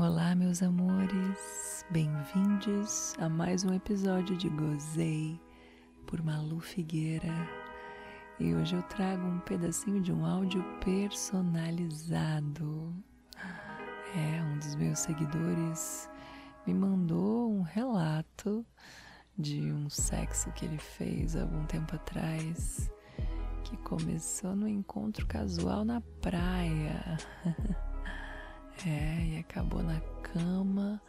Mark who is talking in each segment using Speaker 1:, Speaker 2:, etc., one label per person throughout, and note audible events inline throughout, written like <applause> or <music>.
Speaker 1: Olá, meus amores, bem-vindos a mais um episódio de Gozei por Malu Figueira. E hoje eu trago um pedacinho de um áudio personalizado. É, um dos meus seguidores me mandou um relato de um sexo que ele fez algum tempo atrás, que começou no encontro casual na praia. <laughs> é, e acabou na cama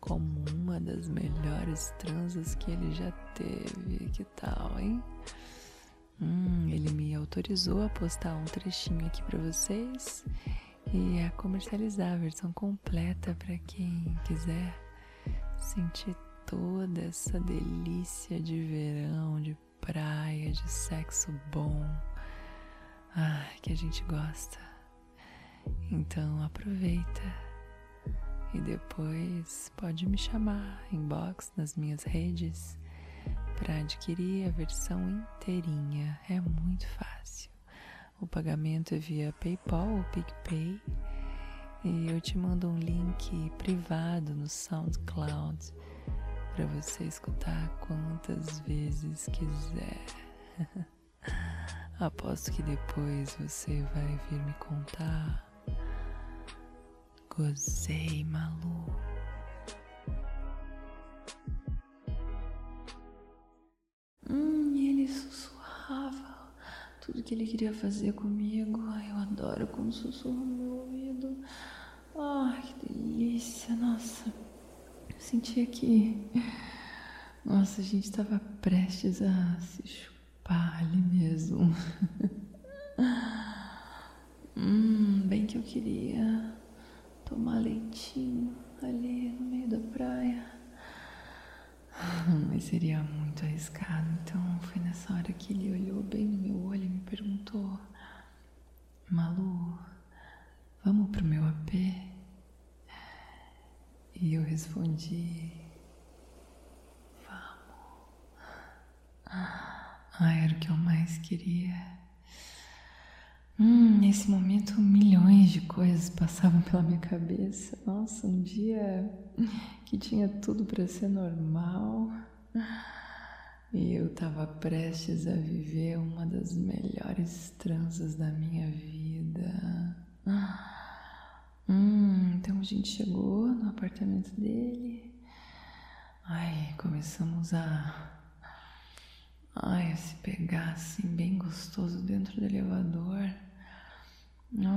Speaker 1: como uma das melhores transas que ele já teve. Que tal, hein? Hum, ele me autorizou a postar um trechinho aqui para vocês e a comercializar a versão completa para quem quiser sentir toda essa delícia de verão, de praia, de sexo bom, ah, que a gente gosta. Então aproveita e depois pode me chamar inbox nas minhas redes para adquirir a versão inteirinha. É muito fácil. O pagamento é via PayPal ou PicPay e eu te mando um link privado no SoundCloud para você escutar quantas vezes quiser. <laughs> Aposto que depois você vai vir me contar. Gozei, Malu. Hum, ele sussurrava tudo que ele queria fazer comigo. Ai, eu adoro como sussurra no meu ouvido. Ai, que delícia, nossa. Eu sentia que. Nossa, a gente estava prestes a se chupar ali mesmo. <laughs> hum, bem que eu queria tomar leitinho ali no meio da praia. Mas seria muito arriscado. Então foi nessa hora que ele olhou bem no meu olho e me perguntou: Malu, vamos pro meu AP? E eu respondi: Vamos. Ah, era o que eu mais queria. Hum, nesse momento, milhões de coisas passavam pela minha cabeça. Nossa, um dia que tinha tudo para ser normal. E eu estava prestes a viver uma das melhores transas da minha vida. Hum, então a gente chegou no apartamento dele. Ai, começamos a. Ai, se pegar assim, bem gostoso dentro do elevador.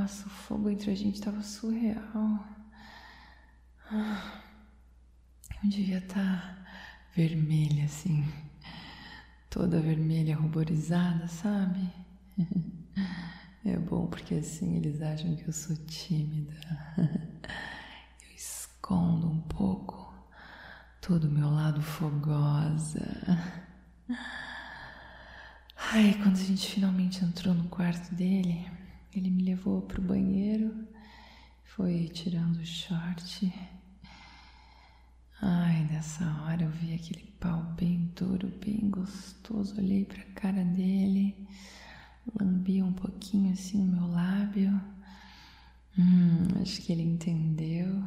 Speaker 1: Nossa, o fogo entre a gente estava surreal. Eu devia estar tá vermelha, assim, toda vermelha, ruborizada, sabe? <laughs> É bom porque assim eles acham que eu sou tímida. <laughs> Eu escondo um pouco todo o meu lado fogosa. Ai, quando a gente finalmente entrou no quarto dele, ele me levou pro banheiro, foi tirando o short. Ai, nessa hora eu vi aquele pau bem duro, bem gostoso. Olhei pra cara dele lambi um pouquinho assim o meu lábio. Hum, acho que ele entendeu.